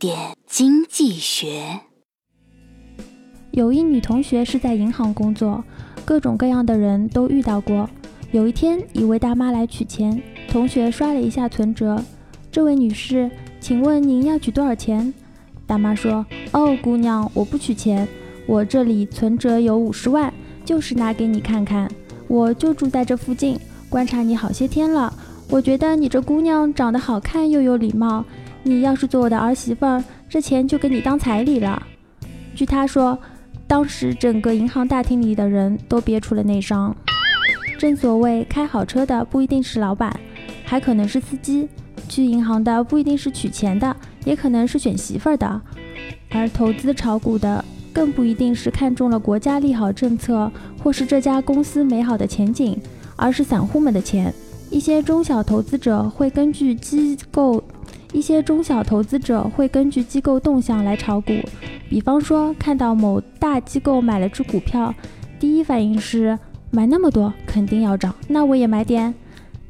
点经济学。有一女同学是在银行工作，各种各样的人都遇到过。有一天，一位大妈来取钱，同学刷了一下存折。这位女士，请问您要取多少钱？大妈说：“哦，姑娘，我不取钱，我这里存折有五十万，就是拿给你看看。我就住在这附近，观察你好些天了。我觉得你这姑娘长得好看又有礼貌，你要是做我的儿媳妇儿，这钱就给你当彩礼了。”据他说，当时整个银行大厅里的人都憋出了内伤。正所谓，开好车的不一定是老板，还可能是司机。去银行的不一定是取钱的，也可能是选媳妇儿的，而投资炒股的更不一定是看中了国家利好政策或是这家公司美好的前景，而是散户们的钱。一些中小投资者会根据机构，一些中小投资者会根据机构动向来炒股。比方说，看到某大机构买了只股票，第一反应是买那么多肯定要涨，那我也买点。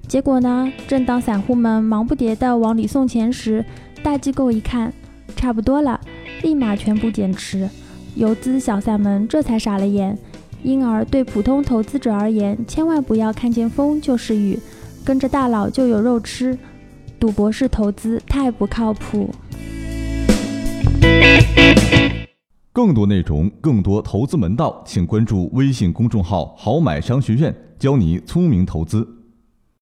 结果呢？正当散户们忙不迭地往里送钱时，大机构一看，差不多了，立马全部减持。游资小散们这才傻了眼。因而，对普通投资者而言，千万不要看见风就是雨，跟着大佬就有肉吃。赌博式投资太不靠谱。更多内容，更多投资门道，请关注微信公众号“好买商学院”，教你聪明投资。